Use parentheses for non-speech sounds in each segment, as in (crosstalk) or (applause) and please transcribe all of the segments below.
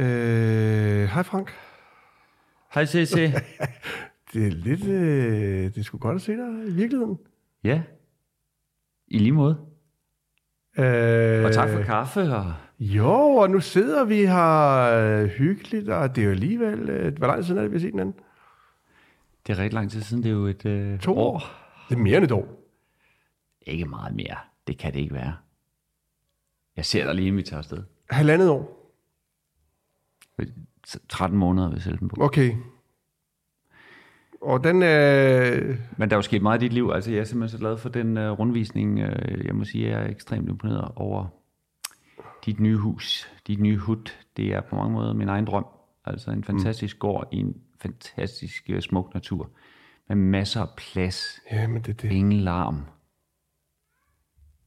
Øh, hej Frank. Hej CC. (laughs) Det er lidt... Øh, det sgu godt at se dig i virkeligheden. ja, i lige måde. Øh, Og tak for kaffe. Og... Jo, og nu sidder vi her øh, hyggeligt, og det er jo alligevel... Øh, hvor lang tid siden er det, vi har set hinanden? Det er rigtig lang tid siden, det er jo et øh, To år. Det er mere end et år. Ikke meget mere. Det kan det ikke være. Jeg ser dig lige, inden vi tager afsted. Halvandet år. 13 måneder ved Seltenburg. Okay. Og den... Øh, Men der er jo sket meget i dit liv. Altså, jeg er simpelthen så glad for den uh, rundvisning. Uh, jeg må sige, jeg er ekstremt imponeret over dit nye hus, dit nye hud. Det er på mange måder min egen drøm. Altså en fantastisk mm. gård i en fantastisk uh, smuk natur. Med masser af plads. ja, men det er det. Ingen larm.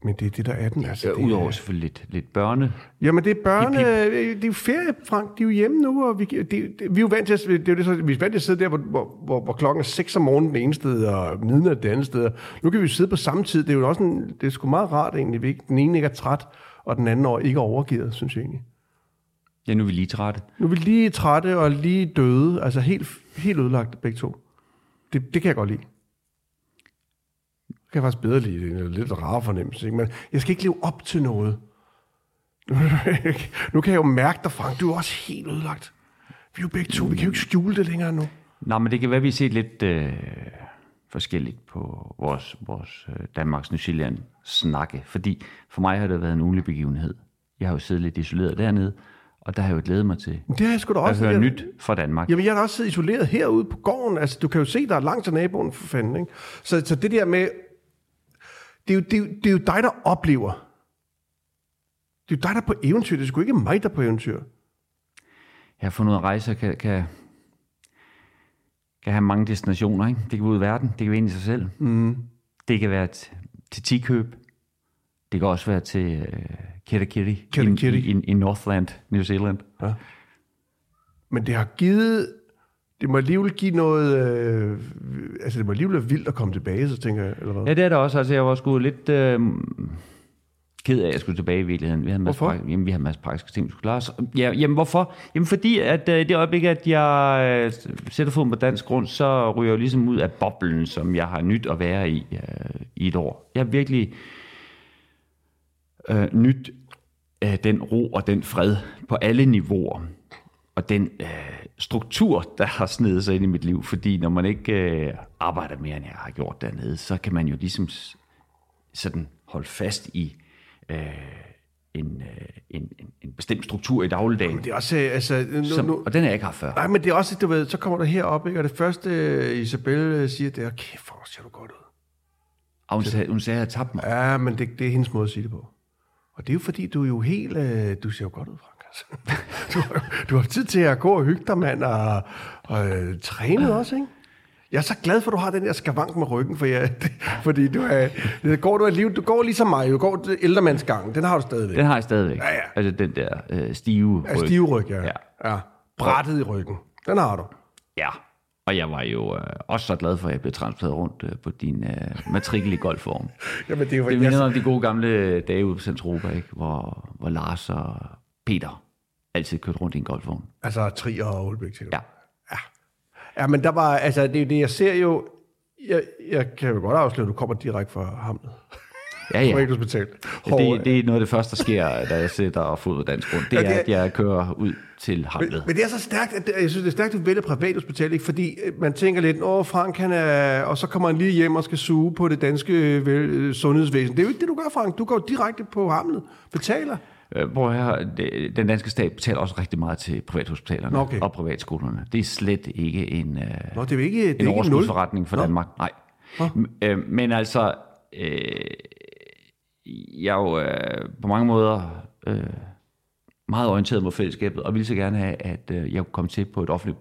Men det er det, der er den. Altså, Ja, det er- Udover selvfølgelig lidt, lidt børne. Jamen, det er børne... Hip, Det er jo ferie, Frank. De er jo hjemme nu, og vi, det, det, vi er jo vant til, at, det er det, så, vi er vant til at sidde der, hvor, hvor, hvor, hvor klokken er 6 om morgenen det ene sted, og midnat det andet sted. Nu kan vi jo sidde på samme tid. Det er jo også en, det er sgu meget rart egentlig, vi ikke, den ene ikke er træt, og den anden år ikke er overgivet, synes jeg egentlig. Ja, nu er vi lige trætte. Nu er vi lige trætte og lige døde, altså helt, helt ødelagt begge to. Det, det kan jeg godt lide. Kan jeg faktisk bedre lide. Det lidt rar fornemmelse. Ikke? Men jeg skal ikke leve op til noget. (laughs) Nu, kan jeg jo mærke dig, Frank. Du er også helt ødelagt. Vi er jo begge to. Vi kan jo ikke skjule det længere nu. Nå, men det kan være, at vi ser lidt øh, forskelligt på vores, vores øh, Danmarks New Zealand snakke. Fordi for mig har det været en ugenlig begivenhed. Jeg har jo siddet lidt isoleret dernede, og der har jeg jo glædet mig til det har jeg sgu da at også. høre jeg, nyt fra Danmark. Jamen, jeg har da også siddet isoleret herude på gården. Altså, du kan jo se, der er langt til naboen for fanden. Ikke? Så, så det der med... Det er, jo, det, er jo, det er jo dig, der oplever. Det er jo dig, der er på eventyr. Det er sgu ikke mig, der er på eventyr. Jeg har fundet ud af, at rejser kan, kan, kan have mange destinationer. Ikke? Det kan være ud i verden, det kan være ind i sig selv. Mm. Det kan være til, til tikøb. Det kan også være til uh, Kirikiri Kirikiri. i, i, i Northland, New Zealand. Men det har givet... Det må alligevel give noget... Øh, altså, det må alligevel være vildt at komme tilbage, så tænker jeg, eller hvad? Ja, det er det også. Altså, jeg var sgu lidt øh, ked af, at jeg skulle tilbage i virkeligheden. Vi havde en masse, Hvorfor? prak- jamen, vi havde en masse praktiske ting, vi skulle klare. Så, ja, jamen, hvorfor? Jamen, fordi at øh, det øjeblik, at jeg øh, sætter foden på dansk grund, så ryger jeg ligesom ud af boblen, som jeg har nyt at være i øh, i et år. Jeg har virkelig øh, nyt øh, den ro og den fred på alle niveauer. Og den øh, struktur, der har snedet sig ind i mit liv. Fordi når man ikke øh, arbejder mere, end jeg har gjort dernede, så kan man jo ligesom sådan holde fast i øh, en, øh, en, en, en bestemt struktur i dagligdagen. Det er også... øh, Altså, nu, Som, nu, og den har jeg ikke haft før. nej, men det er også, du ved, så kommer der herop, ikke? Og det første, øh, Isabelle øh, siger, det er, kæft, hvor ser du godt ud. Og hun sagde, hun sagde, at jeg tabte mig. Ja, men det, det er hendes måde at sige det på. Og det er jo fordi, du er jo helt... Øh, du ser jo godt ud, Frank. Du, har- du har tid til at gå og hygge dig, mand, og, og øh, træne også, ikke? Jeg er så glad for, at du har den der skavank med ryggen, for jeg, det, fordi du, er, det går, du, er liv, du går ligesom mig, du går ældremandsgangen, den har du stadigvæk. Den har jeg stadigvæk. Ja, ja. Altså den der øh, stive Ja, ryg. stive ryg, ja. Ja. ja. Brættet i ryggen, den har du. Ja, og jeg var jo øh, også så glad for, at jeg blev transporteret rundt øh, på din øh, matrikel i golfvogn. (laughs) Jamen, det er jo, Det jeg, minder om de gode gamle dage ude på Centropa, ikke? Hvor, hvor Lars og Peter altid kørte rundt i en golfvogn. altså Trier og Aalbæk til Ja. Ja, men der var, altså, det er det, jeg ser jo, jeg, jeg kan jo godt afsløre, at du kommer direkte fra Hamlet. Ja, Ja. ja. På hospital. Det, det er noget af det første, der sker, da jeg sætter fod på dansk grund. Det Ja, er, at jeg kører ud til Men, Hamlet. men det er så stærkt, at jeg synes, det er stærkt, at du vælger privathospital, ikke? fordi øh, man tænker lidt, åh, Frank, han er, og så kommer han lige hjem og skal suge på det danske øh, vel, øh, sundhedsvæsen. Det er jo ikke det, du gør, Frank. Du går direkte på Hamlet, betaler. Øh, Hvor her, det, den danske stat betaler også rigtig meget til privathospitalerne Nå, okay. og privatskolerne. Det er slet ikke en, øh, Nå, det er ikke, det er en nul. overskudsforretning for Nå. Danmark. Nej. M- øh, men altså, øh, jeg er jo øh, på mange måder øh, meget orienteret mod fællesskabet, og ville så gerne have, at øh, jeg kunne komme til på et offentligt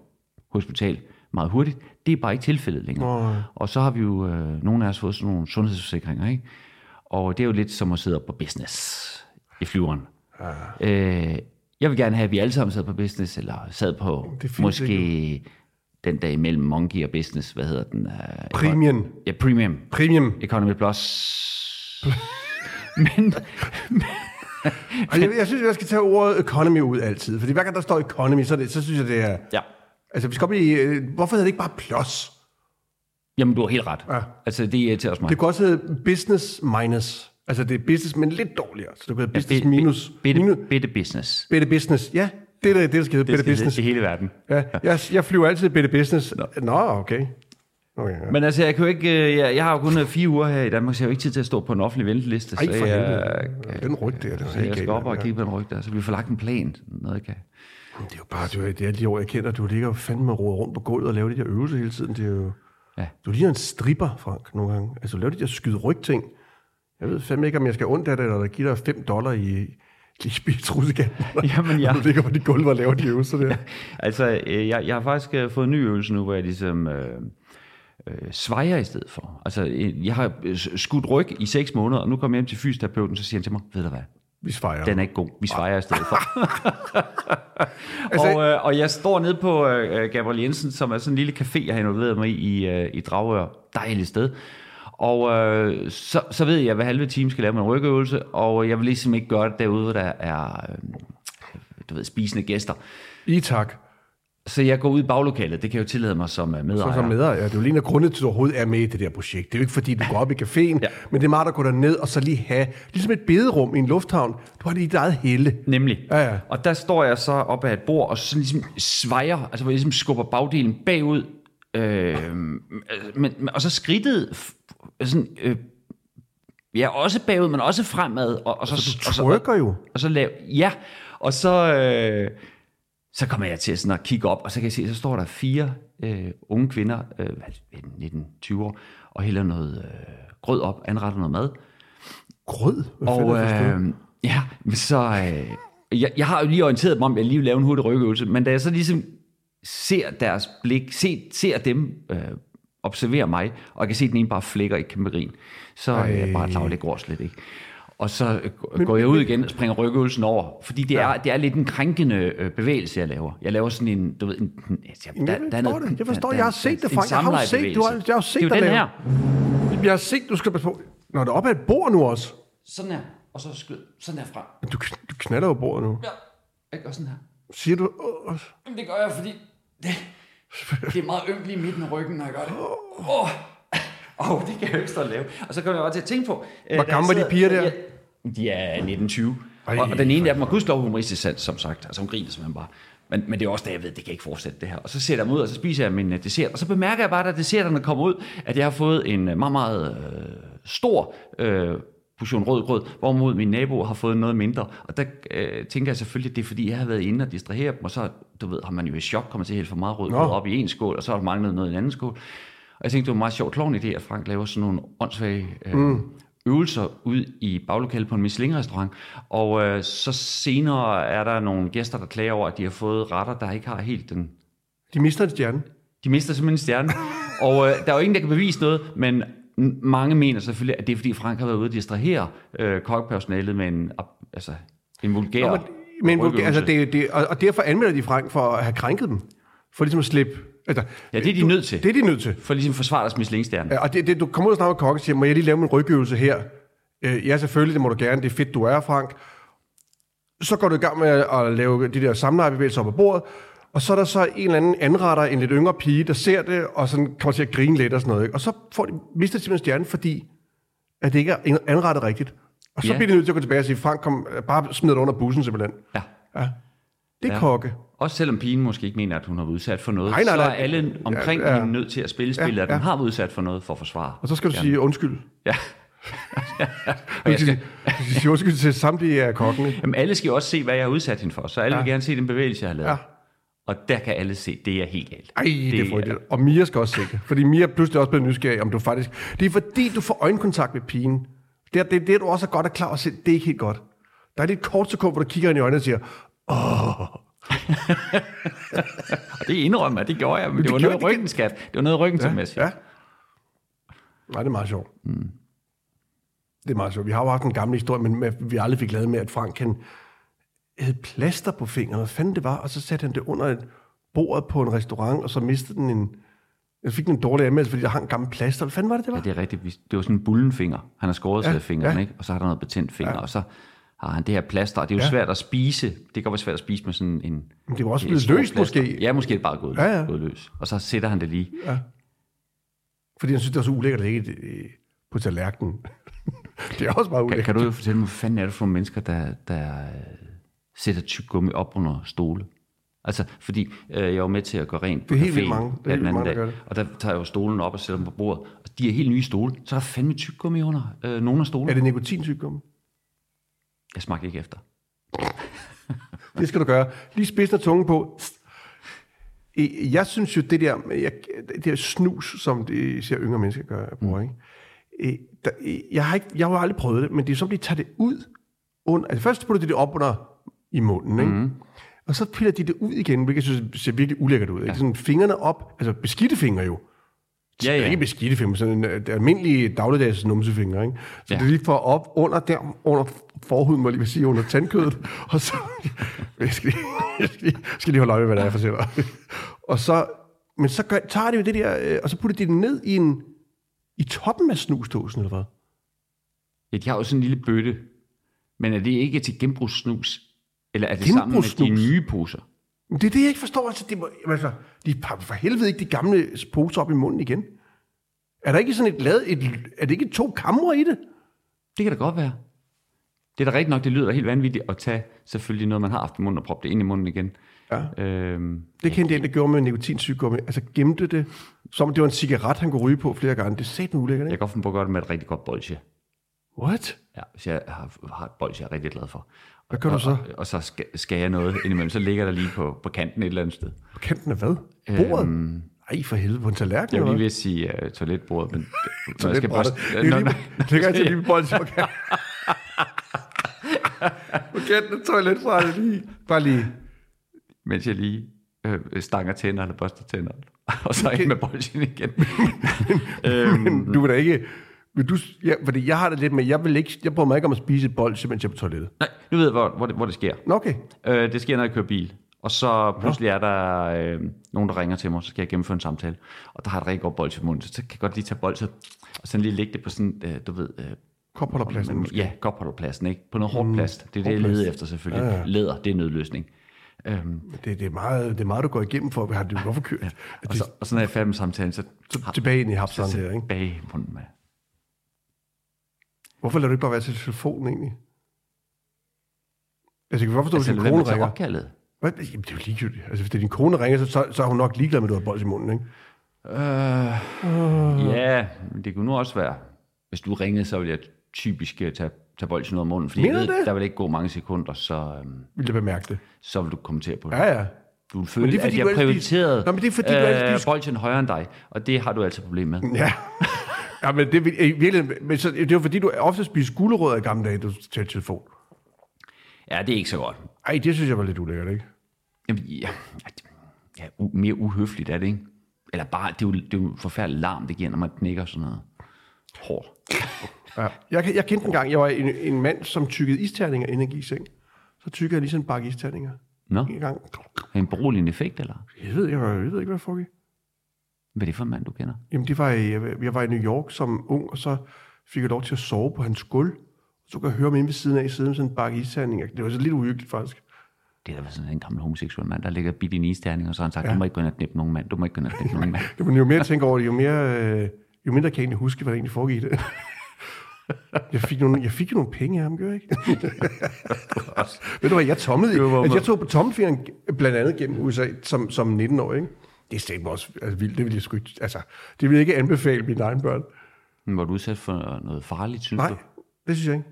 hospital meget hurtigt. Det er bare ikke tilfældet længere. Nå. Og så har vi jo, øh, nogle af os fået sådan nogle sundhedsforsikringer, ikke? Og det er jo lidt som at sidde op på business i flyveren. Ja. Øh, jeg vil gerne have, at vi alle sammen sad på business, eller sad på Det måske den der imellem Monkey og Business, hvad hedder den? Uh, Premium. Ja, Premium. Premium. Economy Plus. men, (laughs) men, Og jeg, jeg synes, jeg skal tage ordet economy ud altid. Fordi hver gang der står economy, så, det, så synes jeg, det er... Ja. Altså, vi skal op i... øh, Hvorfor hedder det ikke bare plus? Jamen, du har helt ret. Ja. Altså, det er til os mig. Det kunne også hedde business minus. Altså, det er business, men lidt dårligere. Så det hedde business Bi- minus. Bitte, minus bitte business. bitte business. Ja, det er det, der skal hedde bitte business. i hele verden. Ja, jeg, jeg flyver altid bitte business. Nå, okay. okay ja. Men altså, jeg kan jo ikke... øh, Jeg, jeg har jo kun øh, fire uger her i Danmark, så jeg har jo ikke tid til at stå på en offentlig venteliste. Ej, så for jeg, helvede. Ja, Den ryg der, den er så helt jeg skal op og ja. kigge på den ryg der, så vi får lagt en plan. Noget, jeg kan. Det er jo bare, det er, det er de år, jeg kender. Du ligger jo fandme rodet rundt på gulvet og laver de der øvelser hele tiden. Det er jo... Ja. Du ligner en stripper, Frank, nogle gange. Altså, du laver de der skyde ryg-ting. Jeg ved fandme ikke, om jeg skal ondt af det, eller give dig 5 dollar i, i trussekanten. (laughs) Jamen, ja. Når du ligger på dit gulv og laver de øvelser der. (laughs) Altså, øh, jeg, jeg har faktisk øh, fået en ny øvelse nu, hvor jeg ligesom øh, øh, svejer i stedet for. Altså, øh, jeg har skudt ryg i seks måneder, og nu kommer jeg hjem til fysioterapeuten, så siger han til mig, ved du hvad, Vi fejrer. den er ikke god. Vi svejer i stedet for. (laughs) Altså- og, øh, og jeg står nede på øh, Gabriel Jensen, som er sådan en lille café, jeg har involveret mig i i, øh, i Dragør. Dejligt sted. Og øh, så, så ved jeg, hver halve time skal lave min rygøvelse, og jeg vil ligesom ikke gøre det derude, hvor der er øh, du ved, spisende gæster. I tak. Så jeg går ud i baglokalet. Det kan jeg jo tillade mig som øh, Så medejer. som medejer. Ja, det er jo lige en af grundene til, at du overhovedet er med i det der projekt. Det er jo ikke, fordi du går op i caféen, ja. Men det er meget at gå derned og så lige have, ligesom et bederum i en lufthavn. Du har dit eget helle. Nemlig. Ja, ja. Og der står jeg så op ad et bord, og så ligesom svejer, altså hvor jeg ligesom skubber bagdelen bagud, øh, men, og så skridtet, sådan, øh, ja, også bagud, men også fremad. Og, og så, Du og så, jo. og så lav, ja, og så, øh, så kommer jeg til sådan at kigge op, og så kan jeg se, så står der fire øh, unge kvinder, øh, 19-20 år, og hælder noget øh, grød op, anretter noget mad. Grød? Hvad Og øh, ja, så... Øh, jeg, jeg har jo lige orienteret mig om, at jeg lige vil lave en hurtig rygøvelse, men da jeg så ligesom ser deres blik, se, ser dem øh, observere mig, og jeg kan se, at den ene bare flækker i kæmpe grin, så er jeg bare klar, det går slet ikke. Og så øh, går jeg ud igen og springer rygøvelsen over, fordi det er, det er lidt en krænkende øh, bevægelse, jeg laver. Jeg laver sådan en, du ved, en, en altså, Jeg forstår det. Jeg forstår, jeg har set det, en Frank. Jeg har jo set, du har, jeg har set det er jo den her. Jeg har set, du skal passe på. Når du er oppe af et bord nu også. Sådan her, og så skyd, sådan her frem. Du, du knaller jo bordet nu. Ja, jeg gør sådan her. Siger du... Jamen, det gør jeg, fordi det, det er meget ynkeligt i midten af ryggen, når jeg gør det. Åh, oh, oh, det kan jeg jo ikke stå og lave. Og så kommer jeg også til at tænke på... øh, Hvor gamle var de piger der? Ja, de er 1920. Ej, og, og den ene af dem har gudskelov humoristisk sans, som sagt. Altså hun griner simpelthen bare. Men, men det er også da, jeg ved, det kan ikke fortsætte det her. Og så sætter jeg mig ud, og så spiser jeg min øh, dessert. Og så bemærker jeg bare, da desserterne kommer ud, at jeg har fået en øh, meget, meget øh, stor øh, portion rød grød, hvorimod min nabo har fået noget mindre. Og der øh, tænker jeg selvfølgelig, at det er fordi, jeg har været inde og distrahere dem, og så du ved, har man jo i chok, kommer til at hælde for meget rød grød op i en skål, og så har der manglet noget i en anden skål. Og jeg tænkte, det var en meget sjov klovn idé, at Frank laver sådan nogle åndssvage øh, mm. øvelser ud i baglokalet på en Michelin-restaurant. Og øh, så senere er der nogle gæster, der klager over, at de har fået retter, der ikke har helt den... De mister en stjerne. De mister simpelthen en stjerne. og øh, der er jo ingen, der kan bevise noget, men mange mener selvfølgelig, at det er, fordi Frank har været ude og distrahere øh, kokpersonalet med en, altså, en vulgær Men, men rygøvelse. altså, det, det, og, og derfor anmelder de Frank for at have krænket dem. For ligesom at slippe... Altså, Ja, det er de du- nødt til. Det er de nødt til. For ligesom forsvare deres Michelin-stjerne. Ja, og det, det, du kommer ud og snakker med kokken og siger, må jeg lige lave min rygøvelse her? Øh, ja, selvfølgelig, det må du gerne. Det er fedt, du er, Frank. Så går du i gang med at lave de der samlejebevægelser op på bordet, og så er der så en eller anden anretter, en lidt yngre pige, der ser det, og sådan kommer til at grine lidt og sådan noget. Ikke? Og så får de, mister de simpelthen stjernen, fordi at det ikke er anrettet rigtigt. Og så Ja. ja. bliver de nødt til at gå tilbage og sige, Frank, kom, bare smid dig under bussen simpelthen. Ja. Ja. Det er Ja. ja. kokke. Også selvom pigen måske ikke mener, at hun har været udsat for noget, Nej, nej, så er nej. alle omkring Ja, ja, ja. hende nødt til at spille spillet, Ja, at hun ja. har været udsat for noget for at forsvare. Og så skal du sige undskyld. Ja. (laughs) Sige, du skal sige undskyld til samtlige af kokkene. Jamen, alle skal jo også se, hvad jeg har udsat hende for, så alle ja. vil gerne se den bevægelse, jeg har lavet. Ja. Og der kan alle se, det er helt galt. Ej, det, det er frygteligt. Og Mia skal også se det. Fordi Mia pludselig også blevet nysgerrig, om du faktisk... Det er fordi, du får øjenkontakt med pigen. Det er det, det du også er godt er klar over selv. Det er ikke helt godt. Der er lidt kort sekund, hvor du kigger ind i øjnene og siger, Og (laughs) det indrømmer jeg, det gjorde jeg, men det, det var noget det ryggen, skat. Det var noget ryggen til med ja. Nej, det er meget sjovt. Mm. Det er meget sjovt. Vi har jo haft en gammel historie, men vi aldrig fik lavet med, at Frank han havde plaster på fingrene. Hvad fanden det var? Og så satte han det under et bord på en restaurant, og så mistede den en... Jeg fik en dårlig anmeldelse, fordi der hang en gammel plaster. Hvad fanden var det, det var? Ja, det er rigtigt. Det var sådan en bullenfinger. Han har skåret sig Ja, i fingeren, ja. ikke? Og så har der noget betændt finger, Ja. og så har han det her plaster, og det er jo Ja. ja. svært at spise. Det kan godt være svært at spise med sådan en... Men det var også et blevet løst plaster. måske. Ja, måske er det bare gået, Ja, ja. gået løs. Og så sætter han det lige. Fordi han synes, det er så ulækkert at lægge det øh, på tallerkenen. (laughs) det er også Kan, ulækkert. kan du fortælle mig, hvad fanden er det for nogle mennesker, der, der øh, sætter tyggegummi op under stole? Altså, fordi øh, jeg var med til at gå rent på caféen mange. Det er den anden mange, dag, og der tager jeg jo stolen op og sætter dem på bordet. Og de er helt nye stole, så er der fandme tyggegummi under øh, nogle af stolene. Er det nikotinsygdom? Jeg smagte ikke efter. (laughs) Det skal du gøre. Lige spidsen af tungen på. Jeg synes jo, det der, jeg, det der snus, som det ser yngre mennesker gør, jeg bruger, ikke? Øh, Der, jeg, har ikke, jeg har jo aldrig prøvet det, men det er som, de tager det ud. Under, altså først putter de det op under i munden, ikke? Mm. Og så piller de det ud igen, hvilket jeg synes ser virkelig ulækkert ud. Ikke? Ja. Sådan fingrene op, altså beskidte fingre jo. Ja, Ja. Ikke beskidte fingre, men sådan en, øh, almindelige dagligdags numsefingre. Ikke? Så Ja. det lige for op under der, under forhuden, må jeg lige vil sige, under tandkødet. (laughs) og så jeg skal, lige, jeg skal, lige, jeg skal lige holde øje med, hvad det er, jeg fortæller. (laughs) og så, men så gør, tager de jo det der, øh, og så putter de det ned i, en, i toppen af snusdåsen, eller hvad? Ja, de har sådan en lille bøtte. Men er det ikke til genbrugssnus? Eller er det sammen med de nye poser? Det er det, jeg ikke forstår. Altså, det må, altså, de har for helvede ikke de gamle poser op i munden igen. Er der ikke sådan et lavet, et, er det ikke to kamre i det? Det kan da godt være. Det er da rigtigt nok, det lyder da helt vanvittigt at tage selvfølgelig noget, man har haft i munden og proppe det ind i munden igen. Ja. Øhm, Det kendte jeg der gjorde med nikotinsygdomme. Altså gemte det, som om det var en cigaret, han kunne ryge på flere gange. Det sagde den ulækkert, jeg ikke? kan godt finde på at gøre det med et rigtig godt bolsje. What? Ja, hvis jeg har, har et bolsje, jeg er rigtig glad for. Hvad gør og, du så? Og, og så skal, skal jeg noget indimellem, så ligger der lige på, på kanten et eller andet sted. På kanten af hvad? Bordet? Øhm, Ej, for helvede, på en tallerken Jeg vil lige ved at sige uh, toiletbordet, men (laughs) Så børste... Det er lige, ligger altid lige bold på kanten. (laughs) på kanten af toiletbrættet lige. Bare lige. mens jeg lige øh, stanger tænder eller børster tænder. (laughs) Og så ikke med bolden igen. øhm, Men du vil da ikke... Vil du, ja, fordi jeg har det lidt med, jeg vil ikke, jeg prøver mig ikke om at spise et bold, er på toilettet. nej, nu ved jeg, hvor, hvor, det, hvor det sker. Nå, okay. Øh, det sker, når jeg kører bil. Og så pludselig er der øh, nogen, der ringer til mig, så skal jeg gennemføre en samtale. Og der har et rigtig godt bold i munden, så kan jeg godt lige tage bolden og sådan lige lægge det på sådan, øh, du ved... Øh, Kopholderpladsen måske. ja, kopholderpladsen, ikke? På noget hårdt plast. Det er det, jeg leder efter selvfølgelig. Ja, ja. Læder, det er nødløsning. Øhm, Det, det, er meget, det er meget, du går igennem for, har du hvorfor kørt? Ja. og, så, og så når jeg er færdig med samtalen, så, Så tilbage ind i hapseren der, ikke? bag i munden med. Hvorfor lader du ikke bare være til telefonen egentlig? Altså, jeg kan godt forstå, Altså, lad din kone at ringer. opkaldet. Hvad? Jamen, det er jo ligegyldigt. Altså, hvis det er din kone, der ringer, så, så, så er hun nok ligeglad med, at du har bold i munden, ikke? Øh, ja, men det kunne nu også være, hvis du ringede, så ville jeg typisk øh, tage, tage bolden ud af munden, fordi jeg Mener ved, du det? der vil ikke gå mange sekunder, så, øhm, Vil jeg bemærke det? så vil du kommentere på det. Ja, ja. Du vil føle, at jeg du men det er, fordi du altid- øh, bolden højere end dig, og det har du altid problem med. Ja. Ja, men det er vir- i virkeligheden, men så, det er jo fordi, du ofte spiser gulerødder i gamle dage, du tager telefon. Ja, det er ikke så godt. Ej, det synes jeg var lidt ulækkert, ikke? Jamen, ja, ja, u- mere uhøfligt er det, ikke? Eller bare, det er jo, det er jo forfærdelig larm, det giver, når man knækker sådan noget hårdt. (laughs) Ja. Jeg, jeg kendte en gang, jeg var en, en mand, som tykkede isterninger ind i giseng. Så tykkede jeg lige sådan en bakke isterninger. Nå, En gang. en beroligende effekt, eller? Jeg ved, jeg, jeg ved ikke, hvad jeg foregik. Hvad er det for en mand, du kender? Jamen, det var, i- jeg, jeg var i New York som ung, og så fik jeg lov til at sove på hans gulv. Så kunne jeg høre ham inde ved siden af, siden med sådan en bakke isterninger. Det var så lidt uhyggeligt, faktisk. Det er da sådan en gammel homoseksuel mand, der ligger bidt i en isterning, og så har han sagt, Ja. du må ikke gå ind og knippe nogen mand, du må ikke gå ind og knippe nogen mand. (laughs) Jo, men jo mere jeg tænker over det, jo, mere, øh, jo mindre kan jeg egentlig huske, hvad der egentlig foregik i det. (laughs) Jeg fik, nogle, jeg fik jo nogle penge af ham, gør jeg ikke? (laughs) Ved du hvad, jeg tommede altså, Jeg tog på tommelfingeren blandt andet gennem USA som, som 19-årig. Ikke? Det er stadig også altså, vildt. Det vil jeg sgu ikke, altså, det vil jeg ikke anbefale mine egne børn. Men var du udsat for noget farligt, synes Nej, du? det synes jeg ikke.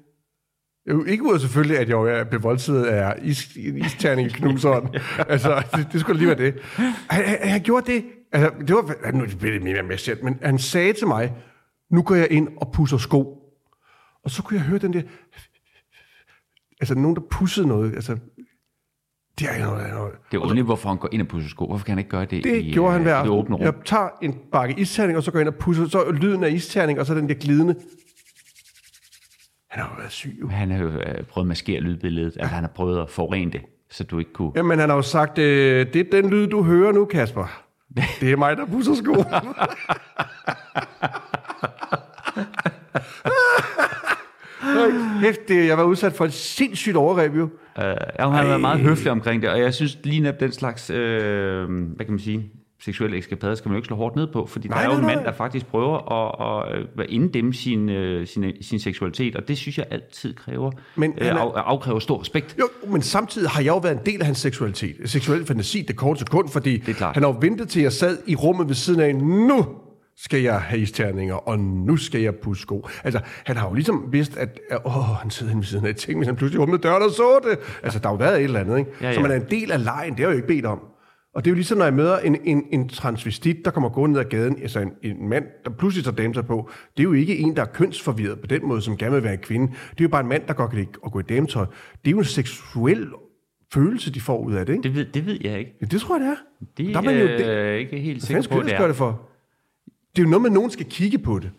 Jeg er jo ikke ud selvfølgelig, at jeg jo blev voldtaget af is, en isterning i knuseren. (laughs) altså, det, det skulle lige være det. Han, han, han gjorde det. Altså, det var, nu bliver det mere med selv, men han sagde til mig, nu går jeg ind og pusser sko. Og så kunne jeg høre den der... Altså, nogen, der pussede noget. Altså, det er noget, noget. Det er underligt, hvorfor han går ind og pusser sko. Hvorfor kan han ikke gøre det, Det i, gjorde han øh, hver aften. åbne rum? Jeg tager en bakke isterning, og så går jeg ind og pusser. Så lyden af isterning, og så den der glidende. Han har jo været syg, jo. Han har jo øh, prøvet at maskere lydbilledet, altså han har prøvet at forurene det, så du ikke kunne... Jamen, han har jo sagt, øh, det er den lyd, du hører nu, Kasper. Det er mig, der pusser sko. (laughs) (laughs) Kæft, det, jeg var udsat for et sindssygt overgreb, jo. Uh, jeg har været meget høflig omkring det, og jeg synes lige netop den slags, øh, hvad kan man sige, seksuelle eskapader skal man jo ikke slå hårdt ned på, fordi Nej, der er jo nej, en mand, der faktisk prøver at, at, at inddæmme sin, øh, sin, sin seksualitet, og det synes jeg altid kræver, Men øh, er- af, afkræver stor respekt. Jo, men samtidig har jeg jo været en del af hans seksualitet. Seksuel fantasi, det korte sekund, fordi Det han har jo ventet til, jeg sad i rummet ved siden af, nu skal jeg have isterninger, og nu skal jeg pusse sko. Altså, han har jo ligesom vidst, at åh, han sidder ved siden af ting, hvis han pludselig åbnede døren og så det. Altså, der har jo været et eller andet, ikke? Ja, Så ja. man er en del af lejen, det har jeg jo ikke bedt om. Og det er jo ligesom, når jeg møder en, en, en transvestit, der kommer gående ned ad gaden, altså en, en mand, der pludselig tager dametøj på. Det er jo ikke en, der er kønsforvirret på den måde, som gerne vil være en kvinde. Det er jo bare en mand, der godt kan lide at gå i dametøj. Det er jo en seksuel følelse, de får ud af det, ikke? Det ved, det ved jeg ikke. Ja, det tror jeg, det er. Det der er man jo det. jeg ikke helt sikker på, det er. det for? Det er jo noget med, at nogen skal kigge på det.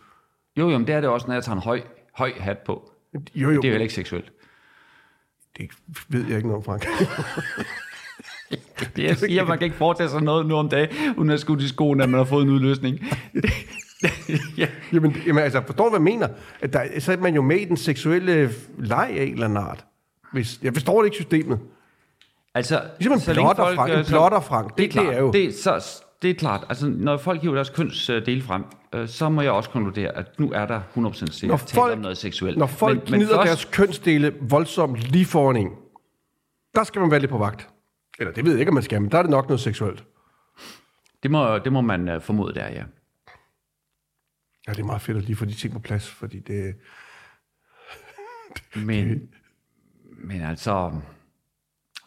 Jo, jo, men det er det også, når jeg tager en høj, høj hat på. Jo, jo, Det er jo heller ikke seksuelt. det ved jeg ikke noget om, Frank. (laughs) Det jeg siger, man kan ikke foretage sig noget nu om dagen, uden at skulle i skoene, at man har fået en udløsning. (laughs) ja. jamen, jamen, altså, forstår du, hvad jeg mener? At der, så er man jo med i den seksuelle leg af en eller anden art. Hvis, jeg forstår det ikke systemet. Altså, Ligesom en så plotter, Frank. øh, En så- plotter, Frank. Det er Det- det klart. er jo- Det, så, det er klart. Altså, når folk hiver deres kønsdele frem, øh, så må jeg også konkludere, at nu er der 100% sikkert Når folk- om noget seksuelt. Når folk men, men gnider først... deres kønsdele voldsomt lige foran en, der skal man være lidt på vagt. Eller det ved jeg ikke, om man skal, men der er det nok noget seksuelt. Det må, det må man uh, formode der, ja. Ja, det er meget fedt at lige få de ting på plads, fordi det... (laughs) Men, men altså,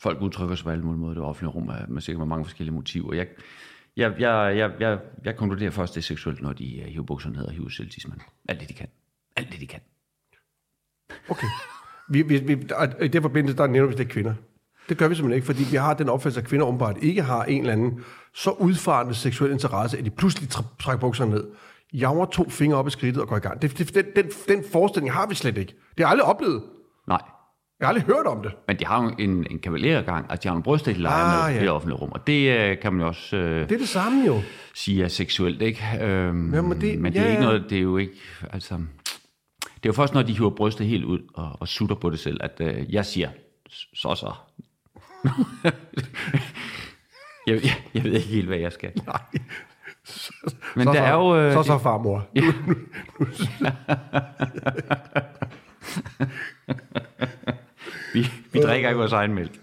folk udtrykker sig på alle mulige måder det offentlige rum, med, med sikkert med mange forskellige motiver. Jeg, jeg, jeg, jeg, jeg, jeg konkluderer først, det er seksuelt, når de uh, hiver bukserne ned og hiver selvtismen. Alt det, de kan. Alt det, de kan. Okay. Vi, vi, vi, I det forbindelse, der nævner vi det kvinder. Det gør vi simpelthen ikke, fordi vi har den opfattelse, at kvinder åbenbart ikke har en eller anden så udfarende seksuel interesse, at de pludselig trækker bukserne ned, jager to fingre op i skridtet og går i gang. Det, det, den, den, den forestilling har vi slet ikke. Det har jeg aldrig oplevet. Jeg har aldrig hørt om det. Men de har jo en, en kavalergang, at de har en bryst, de leger Ah, med ja. i det offentlige rum. Og det øh, kan man jo også øh, Det er det samme jo. sige er seksuelt, ikke? Øhm, Jamen, det- men det er ja, ikke ja. noget, det er jo ikke, altså... Det er jo først, når de hiver brystet helt ud og, og sutter på det selv, at øh, jeg siger, så så. (laughs) jeg, jeg, jeg ved ikke helt, hvad jeg skal. (laughs) Nej. Men så, der så, er jo... Øh, så så farmor. Ja. (laughs) vi, vi drikker ikke vores egen mælk.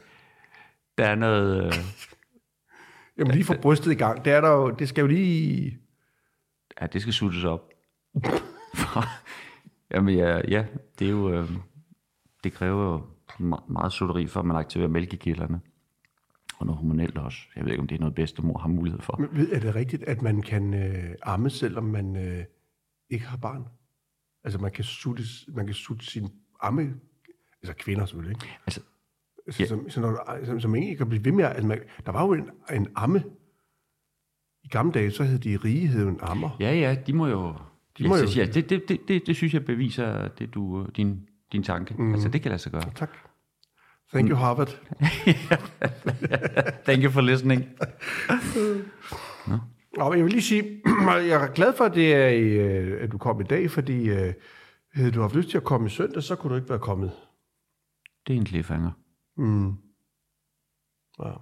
Der er noget... Øh, Jamen lige få brystet i gang. Det, er der jo, det skal jo lige... Ja, det skal suttes op. Jamen ja, ja, det er jo... Øh, det kræver jo me- meget sutteri, for at man aktiverer mælkekilderne. Og noget hormonelt også. Jeg ved ikke, om det er noget bedstemor har mulighed for. Men ved- Er det rigtigt, at man kan øh, amme, selvom man øh, ikke har barn? Altså man kan sutte, man kan sutte sin amme... Altså kvinder selvfølgelig, ikke? Altså, Så, Ja. som, så når, som, som ikke kan blive ved med... Altså man, der var jo en, en amme. I gamle dage, så hed de rige, hed jo en ammer. ja, ja, de må jo... De må ja, jo- Ja, det, det, det, det, det, synes jeg beviser det, du, din, din tanke. Mm. Altså, det kan lade sig gøre. Tak. Thank you, Harvard. (laughs) Thank you for listening. (laughs) Og jeg vil lige sige, (clears throat) jeg er glad for, at, det er, øh, at du kom i dag, fordi øh, havde du haft lyst til at komme i søndag, så kunne du ikke være kommet. Det er en cliffhanger. Mm. Ja.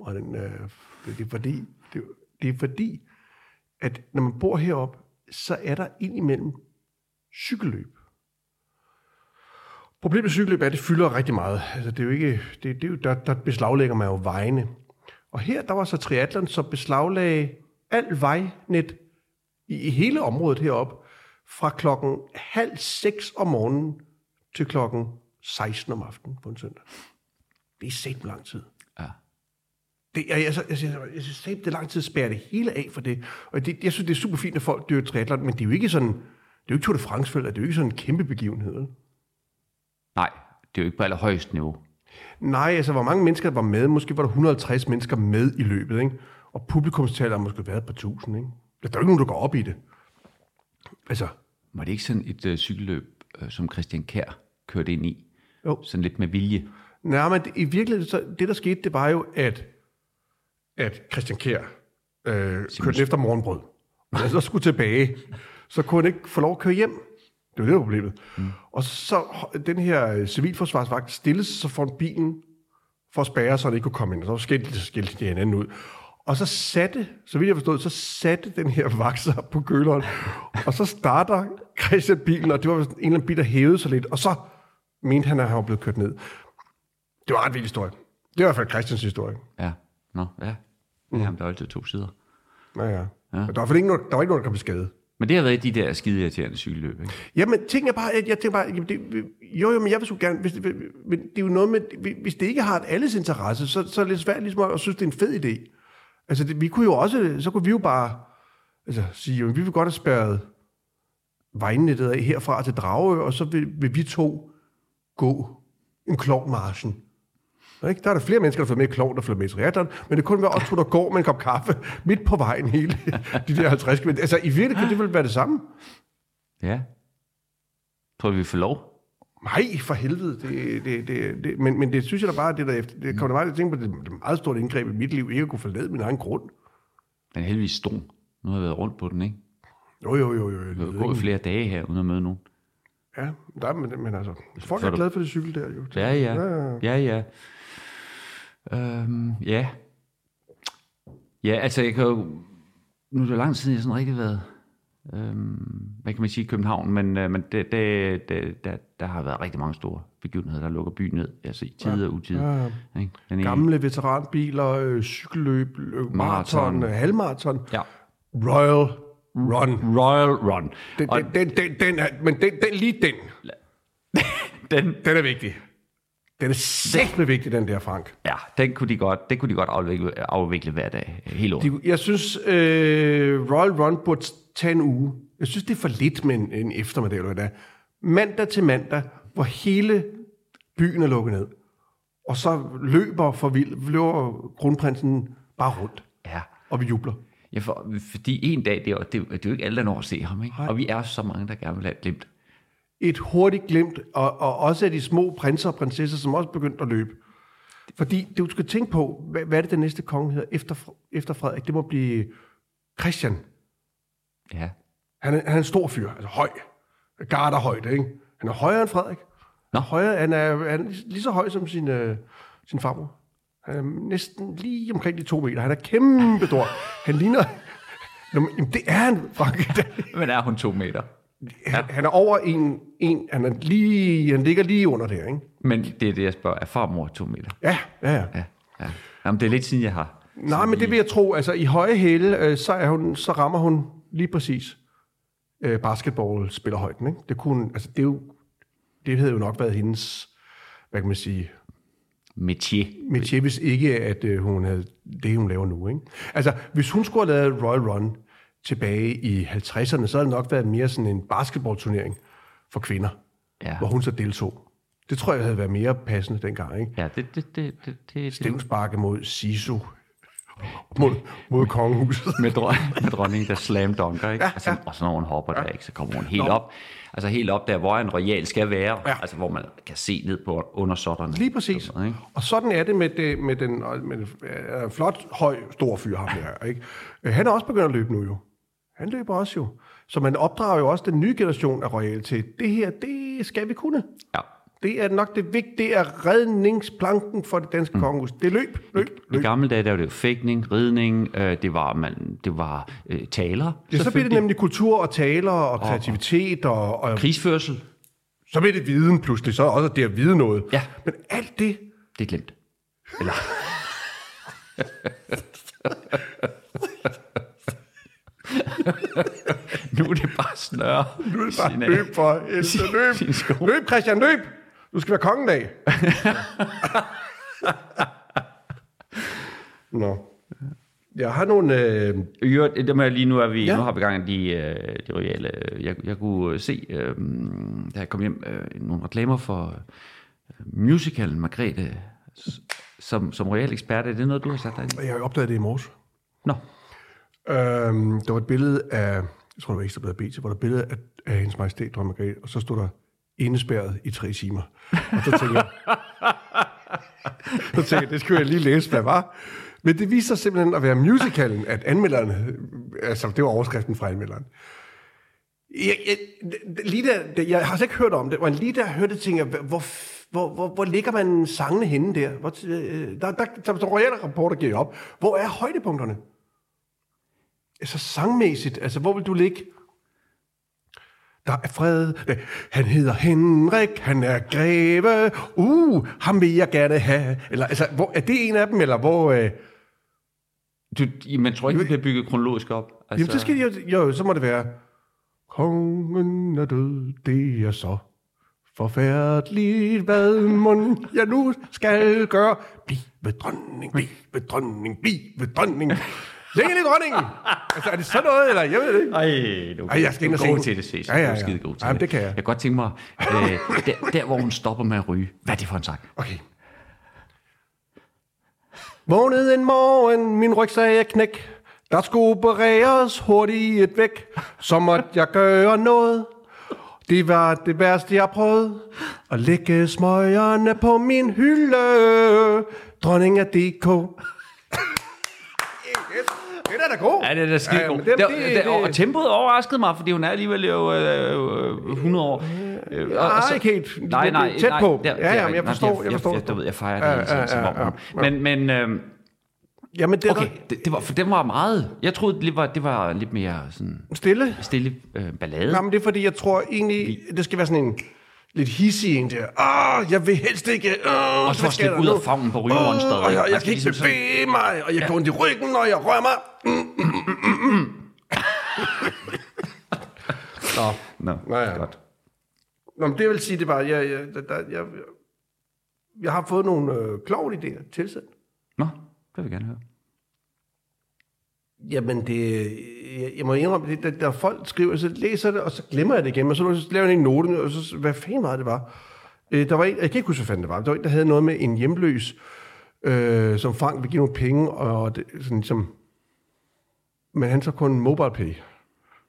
Og den, øh, det, det, er fordi, det, det er fordi, at når man bor heroppe, så er der indimellem cykelløb. Problemet med cykelløb er, at det fylder rigtig meget. Altså, det er jo ikke, det, det er jo, der, der beslaglægger man jo vejene. Og her, der var så triatlon, som beslaglagde alt vejnet i, i hele området heroppe, fra klokken halv seks om morgenen til klokken 16 om aftenen på en søndag. Det er sæt lang tid. Ja. Det, jeg, jeg, jeg, jeg, jeg synes, det er lang tid at spære det hele af for det. Og det, jeg synes, det er super fint, at folk dør triathlon, men det er jo ikke sådan, det er jo ikke Tour de France det er jo ikke sådan en kæmpe begivenhed. Nej, det er jo ikke på allerhøjeste niveau. Nej, altså hvor mange mennesker var med? Måske var der 150 mennesker med i løbet, ikke? Og publikumstallet har måske været på tusind, ikke? Der er jo ikke nogen, der går op i det. Altså, Var det ikke sådan et øh, cykelløb, øh, som Christian Kær kørte ind i? Jo. Sådan lidt med vilje. nej, men i virkeligheden, så, det der skete, det var jo, at, at Christian Kjær øh, kørte efter morgenbrød. Og så skulle tilbage, så kunne han ikke få lov at køre hjem. Det var det, der var problemet. Mm. Og så den her øh, civilforsvarsvagt stillede sig så foran bilen for at spærre, så han ikke kunne komme ind. Og så skældte de, skældte de hinanden ud. Og så satte, så vidt jeg forstod, så satte den her vagt sig på køleren. og så starter Christian bilen, og det var en eller anden bil, der hævede sig lidt. Og så mente han, at han var blevet kørt ned. Det var en ret vild historie. Det er i hvert fald Christians historie. Ja. Nå, ja. Mm. Der er altid to sider. Ja, ja. ja. Men der var, ikke noget, der var ikke nogen, der kom til skade. Men det har været de der skide irriterende cykelløb, ikke? Jamen, ting er bare, at jeg tænker bare, jamen det, jo, jo, men jeg vil så gerne, hvis det, men det er jo noget med, hvis det ikke har et alles interesse, så, så er det lidt svært ligesom at synes, det er en fed idé. Altså, det, vi kunne jo også, så kunne vi jo bare altså, sige, jo, vi vil godt have spærret vejnettet af herfra til Dragø, og så vil, vil vi to gå en klovnmarchen. Ikke? Der er der flere mennesker, der får med i klovn, der med i triathlon, men det kunne være os to, der går med en kop kaffe midt på vejen hele (laughs) de der 50 km. Altså, i virkeligheden kan det vel være det samme? Ja. Tror du, vi får lov? Nej, for helvede. Det, det, det, det, men, men det synes jeg da bare, det der efter, det kommer da bare til at tænke på, det, det er et meget stort indgreb i mit liv, ikke at kunne forlade min egen grund. Den er heldigvis stor. Nu har jeg været rundt på den, ikke? Jo, jo, jo. jo. Jeg har gået flere dage her, uden at møde nogen. Ja, der, men, men altså, folk er du- glade for det cykel der, jo. Ja, ja. Ja, ja. Ja, ja. Øhm, ja. Ja, altså jeg kan jo... Nu er det lang tid, siden jeg sådan rigtig været... Øhm, hvad kan man sige, København, men, øh, men det, det, det, der, der har været rigtig mange store begivenheder, der lukker byen ned, altså i tid og utid. Ja, ja. Ikke? Den ene- Gamle veteranbiler, øh, cykelløb, øh, maraton, Maraton. øh, halvmaraton, Ja. Royal Run. Royal Run. Den, Og den, den, den, den er, men den, den, lige den, (laughs) den, den er vigtig. Den er sættende vigtig, den der, Frank. ja, den kunne de godt, det kunne de godt afvikle, afvikle hver dag, hele året. De, jeg synes, øh, Royal Run burde tage en uge. Jeg synes, det er for lidt med en, en eftermiddag, eller hvad det er. Mandag til mandag, hvor hele byen er lukket ned. Og så løber, for vild, løber kronprinsen bare rundt, Ja. og vi jubler. Ja, for, fordi en dag, det er, det, er det er jo ikke alle, der når at se ham, ikke? Og vi er så mange, der gerne vil have et glimt. Et hurtigt glemt, og, og også af de små prinser og prinsesser, som også begyndte at løbe. Fordi du skal tænke på, hvad, hvad er det, den næste konge hedder efter, efter Frederik? Det må blive Christian. Ja. Han er, han er en stor fyr, altså høj. Garderhøjde, ikke? Han er højere end Frederik. Nå. Højere, han er, han er lige så høj som sin, øh, sin farmor. Er næsten lige omkring de to meter. Han er kæmpe stor. Han ligner... Nå, men, jamen, det er han, Frank. (laughs) Men er hun to meter? Han, han er over en, en... Han, er lige, han ligger lige under der, ikke? Men det er det, jeg spørger. Er farmor to meter? Ja, ja, ja. Ja. ja. Jamen, det er lidt siden, jeg har... Nej, men det vil jeg tro. Altså, i høje hæle, øh, så, er hun, så rammer hun lige præcis øh, basketballspillerhøjden. Ikke? Det, kunne, altså, det, er jo, det havde jo nok været hendes, hvad kan man sige, Metier. metier, hvis ikke, at øh, hun havde det, hun laver nu. Ikke? Altså, hvis hun skulle have lavet Royal Run tilbage i 50'erne, så havde det nok været mere sådan en basketballturnering for kvinder, Ja. hvor hun så deltog. Det tror jeg havde været mere passende dengang. Ikke? Ja, det, det, det, det, det, Stævnsbakke mod Sisu, mod, mod kongehuset. med, dron, med dronningen, der slam dunker, ikke? Ja, altså, ja. Og så når hun hopper der, ikke? Så kommer hun helt op. Altså helt op der, hvor en royal skal være. Ja. Altså hvor man kan se ned på undersåtterne. Lige præcis. Sådan, ikke? Og sådan er det med, det, med den med den, øh, flot, høj, stor fyr, ham der. Ikke? Øh, Han er også begyndt at løbe nu jo. Han løber også jo. Så man opdrager jo også den nye generation af royal til, det her, det skal vi kunne. Ja. Det er nok det vigtige, det er redningsplanken for det danske mm. kongehus. Det er løb, løb, I løb. gamle dage, der var det jo fægtning, ridning, øh, det var, man, det var øh, taler. Ja, så bliver det nemlig kultur og taler og kreativitet, og, og Krigsførsel, så bliver det viden pludselig, så også det at vide noget. Ja. Men alt det, det er glemt. Eller, (laughs) nu er det bare snøre. Nu er det bare løb for helvede. Løb. løb, Christian, løb. Du skal være kongedag. (laughs) Nå. Jeg har nogle... Øh, øvrigt, det med lige nu er vi, Ja. nu har vi gang i de, øh, de royale. Jeg, jeg kunne se, øh, da jeg kom hjem, øh, nogle reklamer for øh, musicalen Margrethe som, som royal ekspert. Er det noget, du har sat dig i? jeg har opdaget det i morges. Nå, Øhm, der var et billede af... Jeg tror, det var Ekstrabladet BT, hvor der var et billede af, af hendes majestæt, dronning Margrethe, og så stod der indespærret i tre timer. Og så tænkte jeg... (laughs) så tænkte jeg, det skulle jeg lige læse, hvad var. Men det viser sig simpelthen at være musicalen, at anmelderen... Altså, det var overskriften fra anmelderen. Jeg, jeg, lige der, jeg har slet ikke hørt om det, men lige der jeg hørte det, tænker jeg, hvor, hvor, hvor, hvor ligger man sangene henne der? Hvor, øh, der, der, der, der, der royale rapporter giver op. Hvor er højdepunkterne? Altså sangmæssigt, altså hvor vil du ligge? Der er fred. Han hedder Henrik, han er greve. Uh, ham vil jeg gerne have. Eller, altså, hvor, er det en af dem, eller hvor... Øh, Du, man tror ikke, det bliver bygget kronologisk op. Altså, Jamen, så skal de jo, så må det være, kongen er død, det er så forfærdeligt, hvad må jeg nu skal gøre. Bliv ved dronning, bliv ved dronning, bliv ved dronning. Længe i dronningen! Altså, er det sådan noget, eller? Jeg ved det ikke. Ej, du, Ej, jeg skal du er god til det, ses. Ja, ja, Du er ja. skide god til Jamen, det kan jeg. Jeg kan godt tænke mig, øh, der, der, hvor hun stopper med at ryge. Hvad er det for en sang? Okay. Vågnede en morgen, min rygsag er knæk. Der skulle opereres hurtigt væk. Så måtte jeg gøre noget. Det var det værste, jeg prøvede. At lægge smøgerne på min hylde. Dronning af DK. Det er da god. Ja, det er da skide Ja, god. men Det, det- det, det- og tempoet overraskede mig, fordi hun er alligevel jo øh, øh, 100 år. Øh, og- Nej, ikke helt. Nej, nej. Tæt på. der- Ja, ja, men jeg forstår, jeg forstår. Jeg, du ved, jeg fejrer det Ja, ja, ja, ja. Men, men øh, Jamen, det okay, det, det var, for dem var meget. Jeg troede, det var, det var lidt mere sådan stille. stille øh, ballade. Nej, men det er fordi, jeg tror egentlig, det skal være sådan en lidt hissig en der. Åh, jeg vil helst ikke... Åh, Og så skal slippe ud af favnen på rygeånden Åh, stadig. og jeg, jeg skal kan ikke ligesom sådan- bevæge mig, og jeg går ondt i ryggen, når jeg rører mig. Mm, mm, mm, mm, mm. Nå, Nå, Nå ja. godt. Nå, men det vil sige, det var, jeg, jeg, der, der, jeg, jeg har fået nogle øh, kloge idéer tilsendt. Nå, det vil jeg gerne høre. Jamen, det, jeg, jeg må indrømme, det, der, der folk skriver, så læser det, og så glemmer jeg det igen, og så laver jeg en note, og så, hvad fanden var det, var? Øh, der var en, jeg kan ikke huske, hvad fanden det var, der var en, der havde noget med en hjemløs, øh, som Frank vil give nogle penge, og det, sådan som, men han så kun mobile pay.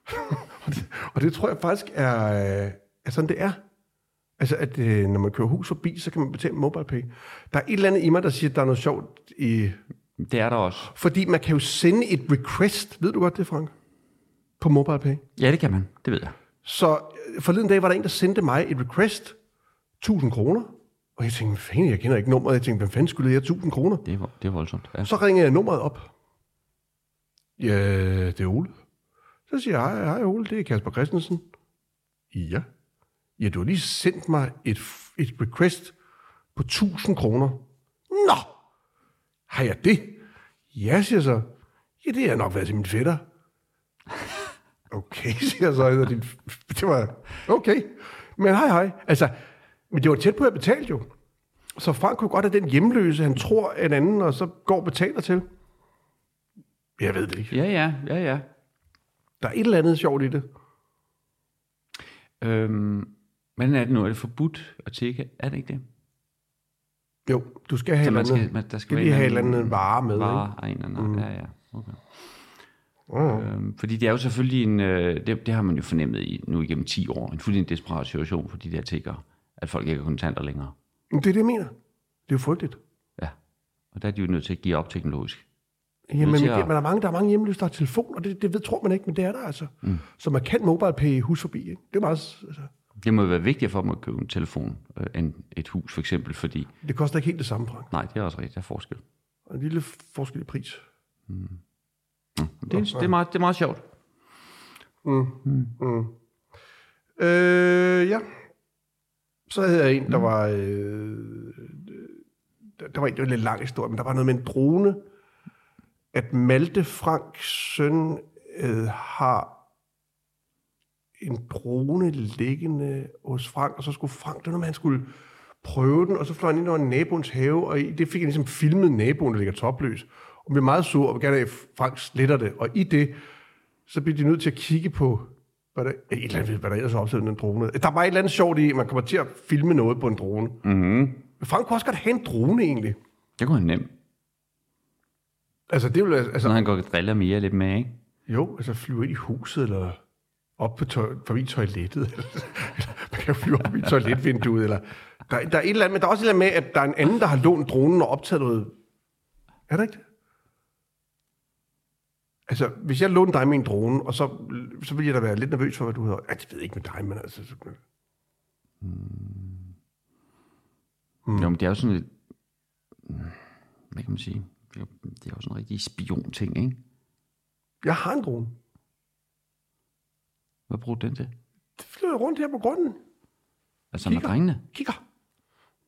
(laughs) og, det, og det tror jeg faktisk er, øh, er sådan, det er. Altså, at øh, når man kører hus forbi, så kan man betale mobile pay. Der er et eller andet i mig, der siger, at der er noget sjovt i, det er der også. fordi man kan jo sende et request. Ved du godt det, Frank? På MobilePay. Ja, det kan man. Det ved jeg. Så øh, forleden dag var der en, der sendte mig et request. 1000 kroner. Og jeg tænkte, fanden, jeg kender ikke nummeret. Jeg tænkte, hvad fanden skulle jeg 1000 kroner? Det er, det er voldsomt. Ja. Så ringede jeg nummeret op. Ja, det er Ole. Så siger jeg, hej, hej Ole, det er Kasper Christensen. Ja. Ja, du har lige sendt mig et, et request på 1000 kroner. Nå, har jeg det? Ja, siger jeg så. Ja, det har nok været til min fætter. Okay, (laughs) siger jeg så. hedder Din, det var okay. Men hej, hej. Altså, men det var tæt på, at jeg betalte jo. Så Frank kunne godt have den hjemløse, han tror en anden, og så går og betaler til. Jeg ved det ikke. Ja, ja, ja, ja. Der er et eller andet sjovt i det. Øhm, hvordan er det nu? Er det forbudt at tjekke? Er det ikke det? Jo, du skal have Så man skal, man, der skal, lige en have eller vare med, Vare af en eller anden. Mm. Ja, ja. Okay. Mm. Øhm, fordi det er jo selvfølgelig en, øh, det, det har man jo fornemmet i, nu igennem 10 år, en fuldstændig desperat situation for de der tiggere, at folk ikke har kontanter længere. Men det er det, jeg mener. Det er jo frygteligt. Ja. Og der er de jo nødt til at give op teknologisk. Jamen, men, at- det, men der er mange, der er mange hjemløse, der har telefon, og det, det ved, tror man ikke, men det er der altså. Mm. Så man kan mobile pay hus forbi. Ikke? Det er meget, altså, Det må være vigtigt for dem at købe en telefon øh, end et hus, for eksempel, fordi... det koster ikke helt det samme, Frank. Nej, det er også rigtigt, der er forskel. Og en lille forskel i pris. Det, er- det, er, meget, det er meget sjovt. Øh, ja. Så havde jeg en, der var... Øh, der, der var en, det var en lidt lang historie, men der var noget med en drone, at Malte Franks søn øh, har en drone liggende hos Frank, og så skulle Frank, det var noget han skulle prøve den, og så fløj han ind over naboens have, og i det fik han ligesom filmet naboen, der ligger topløs, og blev meget sur, og gerne at Frank sletter det, og i det, så bliver de nødt til at kigge på, hvad der, et eller andet, hvad der ellers er opsat en drone. Der var et eller andet sjovt i, at man kommer til at filme noget på en drone. Mhm. Men Frank kunne også godt have en drone, egentlig. Det kunne han nemt. Altså, det vil, altså, Så han går og driller mere lidt med, ikke? Jo, altså flyve ind i huset, eller op på tøj, forbi toilettet. eller man kan flyve op i toiletvinduet. Eller, der, der, er et eller andet, men der er også et eller andet med, at der er en anden, der har lånt dronen og optaget noget. Er der ikke det? Altså, hvis jeg lånte dig min drone, og så, så ville jeg da være lidt nervøs for, hvad du hedder. Ja, det ved jeg ikke med dig, men altså... Så, Mm. Jo, men det er jo sådan et, mm, hvad kan man sige, det er det er jo sådan en rigtig spion-ting, ikke? jeg har en drone. Hvad bruger du den til? Det flyver rundt her på grunden. Altså med Kigger. drengene? Kigger.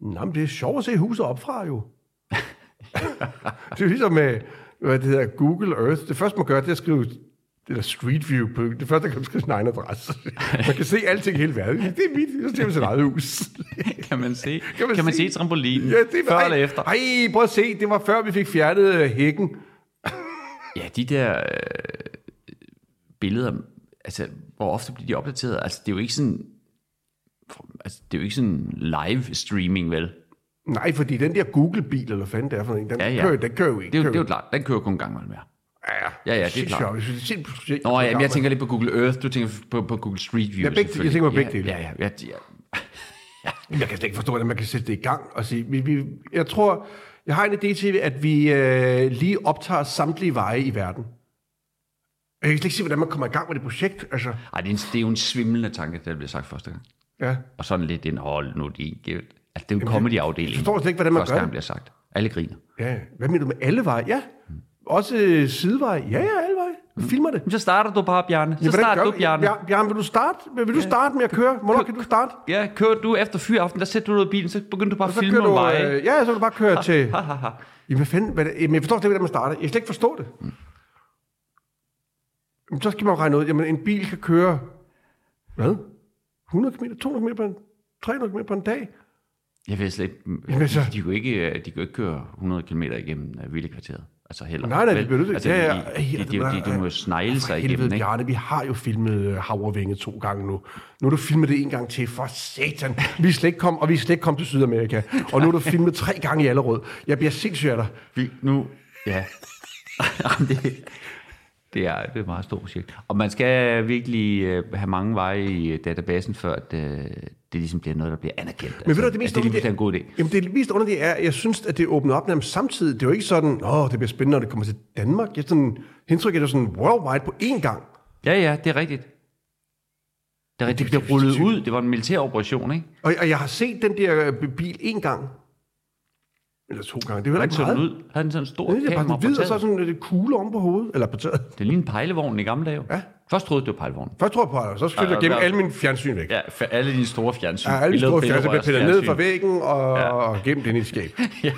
Nå, men det er sjovt at se huset opfra, jo. (laughs) det er ligesom med, hvad det hedder, Google Earth. Det første, man gør, det er at skrive det der Street View på. Det første, kan man skrive sin egen adresse. Man kan se alting i hele verden. Det er mit, så ser man sit eget hus. (laughs) kan man se, Kan man kan man se- se trampolinen Ja, det før ej, eller efter? Ej, prøv at se, det var før vi fik fjernet øh, hækken. Ja, de der øh, billeder, altså, hvor ofte bliver de opdateret? Altså, det er jo ikke sådan, altså, det er jo ikke sådan live streaming, vel? Nej, fordi den der Google-bil, eller fanden det er for en, den, Ja, ja. Kører, den kører jo ikke. Det er jo, det er jo klart, den kører kun en gang imellem mere. Ja, ja. Ja, ja, det er klart. Nå, ja, men jeg tænker lidt på Google Earth, du tænker på, på Google Street View. Ja, begge- jeg tænker på begge dele. Ja, ja, ja, ja, (laughs) ja. Jeg kan slet ikke forstå, hvordan man kan sætte det i gang og sige, vi, vi, jeg tror, jeg har en idé til, at vi øh, lige optager samtlige veje i verden. Jeg kan slet ikke se, hvordan man kommer i gang med det projekt. Altså, Ej, det er, en, det er jo en svimlende tanke, det blev sagt første gang. ja. Og sådan lidt indhold nu, de givet. Altså, det er jo en comedy-afdeling. Jeg forstår slet ikke, hvordan man Første gør gang det. bliver sagt. Alle griner. ja. Hvad mener du med alle veje? Ja. Også øh, sideveje? Ja, ja, alle veje. Vi filmer det. Men så starter du bare, Bjarne. Så Ja, starter du, Bjarne. Bjar- Bjarne, vil du starte? Vil du starte med at køre? Hvornår kan du starte? Ja, kører du efter fyraften, der sætter du ud af bilen, så begynder du bare at filme nogle veje. øh, ja, så kan du bare køre til... Ha, ha, ha. Jamen, hvad fanden, hvad, det- jamen, jeg forstår slet ikke, hvordan man starter. Jeg kan slet ikke forstå det. Jamen, så skal man jo regne ud. Jamen, en bil kan køre... Hvad? 100 km, 200 km på en, 300 km på en dag? Jeg ved slet ikke, Jamen, altså- de, jo ikke, øh, de jo ikke køre 100 km igennem uh, villekvarteret. Altså heller. Nej, nej, det bliver nødt til. Altså, Ja, ja. de, de, de, bliver- de, de, må jo snegle sig Helvede, igennem, ikke? Bjarne, vi har jo filmet øh, Havrevinge to gange nu. Nu har du filmet det en gang til. For satan. Vi er slet ikke kom, og vi er slet ikke kommet til Sydamerika. Og nu har du filmet tre gange i Allerød. Jeg bliver sindssyg af dig. Vi, nu, ja. (laughs) Det, det, er, det er et meget stort projekt. Og man skal virkelig øh, have mange veje i øh, databasen, før at, øh, det ligesom bliver noget, der bliver anerkendt. Men ved du, hvad det mest altså, det er en god idé. Jamen, det mest underlige er, at jeg synes, at det åbner op nærmest samtidig. Det er jo ikke sådan, åh, det bliver spændende, når det kommer til Danmark. Jeg sådan, indtryk er det sådan worldwide på én gang. Ja, ja, det er rigtigt. Det er rigtigt. Det blev rullet ud. Det var en militær operation, ikke? Og, og jeg har set den der bil én gang. Eller to gange. Det er jo ikke så meget. ud? Havde den sådan en stor Det er kamera bare hvid, og så sådan lidt kugle oven på hovedet. Eller på taget. Det lignede pejlevognen i gamle dage. Ja. Først troede du, det var pejlevognen. Først tror jeg på det, og så flytter jeg Ja, gennem ja. alle mine fjernsyn væk. Ja, for alle dine store fjernsyn. Ja, alle de store fjernsyn bliver pillet ned fra væggen og, ja. og gemt ind i et skab. (laughs) Ja,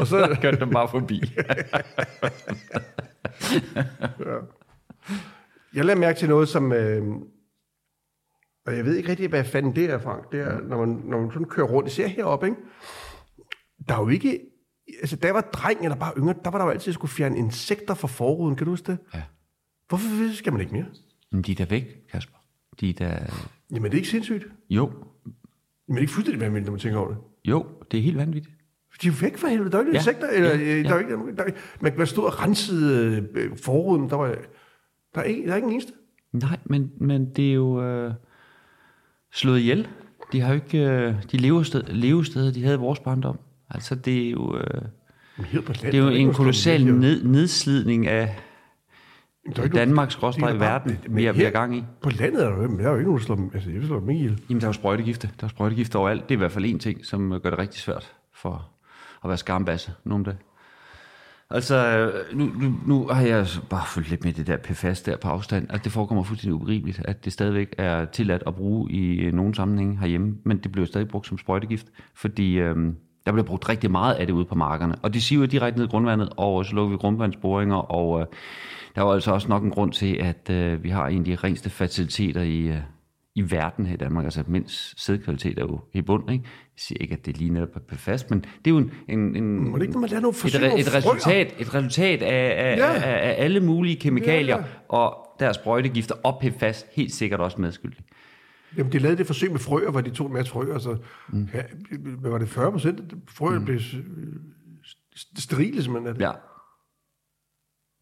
Og så, kørte den bare forbi. (laughs) jeg lader mærke til noget, som... Øh, og jeg ved ikke rigtig, hvad fanden det er, Frank. Det er, når man, når man sådan kører rundt. Især heroppe, ikke? Der er jo ikke... Altså, da jeg var dreng eller bare yngre, der var der jo altid, at jeg skulle fjerne insekter fra forruden. Kan du huske det? Ja. Hvorfor skal man ikke mere? Men de er da væk, Kasper. De er da... Jamen, det er ikke sindssygt. Jo, Jamen, det er ikke fuldstændig vanvittigt, når man tænker over det. jo, det er helt vanvittigt. De er væk for helvede. Der er ikke Ja. insekter. Eller, Ja. ja. Der er ikke, der, er- man kan stå og rense øh, forruden. Der, var, der, er ikke, der er ikke en eneste. Nej, men, men det er jo øh, slået ihjel. De har jo ikke... Øh, de levested, levesteder, de havde i vores barndom. Altså, det er jo... Øh, det er jo en kolossal ned, nedslidning af Danmarks skråstreg er verden, vi er, vi er gang i. På landet er der jo, men der er jo ikke nogen, der slår. Altså, jeg vil slå dem ikke ihjel. Jamen, der er jo sprøjtegifte. Der er sprøjtegifte overalt. Det er i hvert fald en ting, som gør det rigtig svært for at være skarmbasse nogle dage. Altså, nu, nu, nu har jeg bare fulgt lidt med det der PFAS der på afstand. Altså, det forekommer fuldstændig ubegribeligt, at det stadigvæk er tilladt at bruge i øh, nogle sammenhænge herhjemme, men det bliver stadig brugt som sprøjtegift, fordi øhm, der bliver brugt rigtig meget af det ude på markerne. Og det siver direkte ned i grundvandet, og så lukker vi grundvandsboringer, og øh, der er jo altså også nok en grund til, at øh, vi har en af de reneste faciliteter i, øh, i verden her i Danmark. Altså, mens sædkvalitet er jo i bund, ikke? Jeg siger ikke, at det lige netop er fast, men det er jo en, en, en det ikke, man lader nogle et, et, resultat, et resultat af, af, Ja. af, af alle mulige kemikalier, Ja, ja, og der er sprøjtegifter og PFAS helt sikkert også medskyldige. Jamen, de lavede det forsøg med frøer, hvor de tog en masse frøer, så mm. ja, hvad var det 40 procent? Frøer mm. blev sterile simpelthen af det. Ja.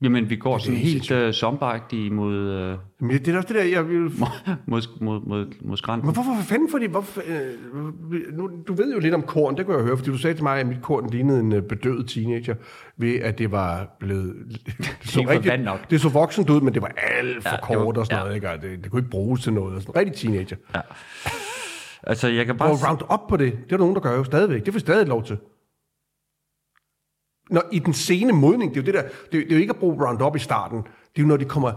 Jamen, vi går sådan er helt uh, somberagtigt mod, uh, Men det er også det der, jeg vil... mod, mod, mod, mod skrænten. Men hvorfor fanden fordi, hvorfor, øh, nu, du ved jo lidt om korn, det kunne jeg høre, fordi du sagde til mig, at mit korn lignede en øh, bedøvet teenager, ved at det var blevet... Det (laughs) så, for nok. det så voksent ud, men det var alt for Ja, ja, det kort var- og sådan ja. noget, ikke? Og det, det kunne ikke bruges til noget. Og sådan. Rigtig teenager. Altså, jeg kan bare... Og round op på det, det er der nogen, der gør jo stadigvæk. Det får stadig lov til. Når i den sene modning, det er jo det der, det er, det er jo ikke at bruge Roundup i starten. Det er jo når de kommer,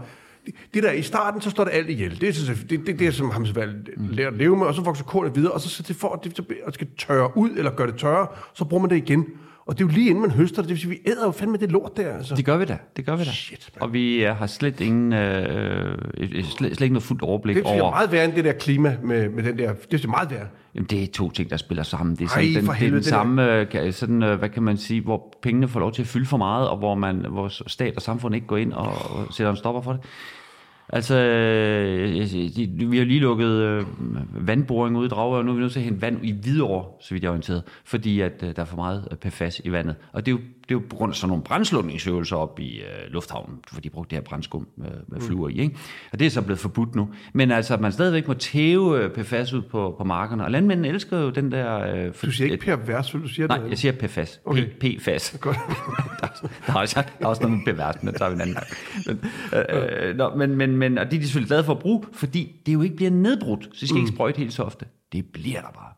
det, det der i starten, så står det alt ihjel. Det er det, det, det som ham selv lærer at leve med, og så vokser kornet videre, og så, så det for, at det så at skal tørre ud, eller gøre det tørre, så bruger man det igen. Og det er jo lige inden man høster det, det vil sige, vi æder jo fandme det lort der, altså. Det gør vi da, det gør vi da. Shit, mand. og vi øh, har slet ingen, øh, øh, slet, slet ikke noget fuldt overblik Det synes jeg er over... meget værre end det der klima med, med den der, det er meget værre. Jamen, det er to ting, der spiller sammen. Det er, Ej, sådan, den, det er helvede, den det der. samme, øh, sådan, hvad kan man sige, hvor pengene får lov til at fylde for meget, og hvor, man, hvor stat og samfund ikke går ind og, og sætter en stopper for det. Altså, øh, de- vi har lige lukket øh, vandboring ude i Dragør, og nu er vi nødt til at hente vand i Hvidovre, så vidt jeg er orienteret, fordi at, øh, der er for meget øh, PFAS i vandet. Og det er jo, det er jo på grund af sådan nogle brændslukningsøvelser op i øh, lufthavnen, for de brugte det her brændskum med, med fluer i. Ikke? Og det er så blevet forbudt nu. Men altså, at man stadigvæk må tæve øh, PFAS ud på, på markerne, og landmændene elsker jo den der... Øh, for, Du siger ikke pervers? Du siger Nej, noget jeg siger PFAS. Okay. PFAS. (laughs) Godt. der, der, er også, der er også noget med pervers, men det tager vi en anden gang. Men, øh, øh, nå, men, men, men, og det er de selvfølgelig glade for at bruge, fordi det jo ikke bliver nedbrudt, så de skal mm. ikke sprøjte helt så ofte. Det bliver der bare.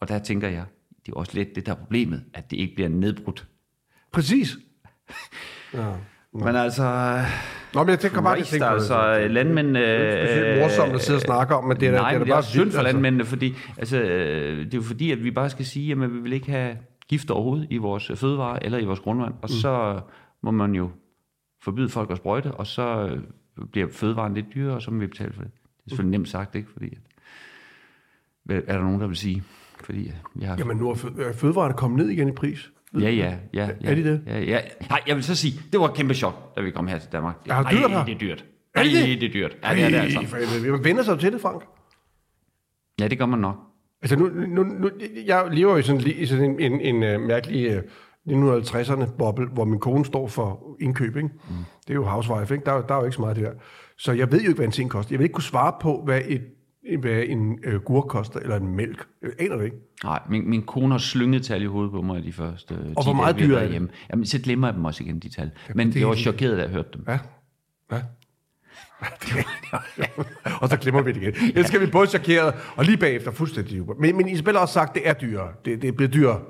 Og der tænker jeg, det er også lidt det der er problemet, at det ikke bliver nedbrudt. Præcis. (laughs) Ja. Men altså, Nå, men jeg tænker bare, at Christ, tænke på det. altså landmænd... Det er ikke specielt morsomt at sidde og snakke om, men det er nej, det er det er bare synd for altså. landmændene, fordi altså, øh, det er jo fordi, at vi bare skal sige, at vi vil ikke have gift overhovedet i vores fødevarer eller i vores grundvand, Mm. og så må man jo forbyde folk at sprøjte, og så øh, bliver fødevaren lidt dyrere, og så må vi betale for det. Det er selvfølgelig nemt sagt, ikke? Fordi, at, er der nogen, der vil sige? Fordi øh, vi har... Jamen, nu er fø- er fødevarene kommet ned igen i pris. Ja, ja, ja. ja Er de det? Ja, ja. Nej, jeg vil så sige, det var et kæmpe chok, da vi kom her til Danmark. Er det dyrt her? det er dyrt. Er det Ej, det? er dyrt. Ja, det er det altså. Man vender sig til det, Frank. Ja, det gør man nok. Altså, nu, nu, nu, jeg lever jo sådan, i sådan en, en, en, en mærkelig uh, 1950'erne boble, hvor min kone står for indkøb. Ikke? Mm. Det er jo housewife, ikke? Der, er der er jo ikke så meget det der. Så jeg ved jo ikke, hvad en ting koster. Jeg vil ikke kunne svare på, hvad, et, hvad en øh, gurk koster, eller en mælk. Jeg aner det ikke. Nej, min, min kone har slynget tal i hovedet på mig de første 10 hvor meget dyr er det? Jamen, så glemmer jeg dem også igen, de tal. Men det jeg var er- chokeret, da jeg hørte dem. Hvad? Hvad? (laughs) og så glemmer vi det igen. (laughs) Det skal vi både chokeret, og lige bagefter fuldstændig. Men, men Isabella har også sagt, at det er dyrere. Det, det er blevet dyrere.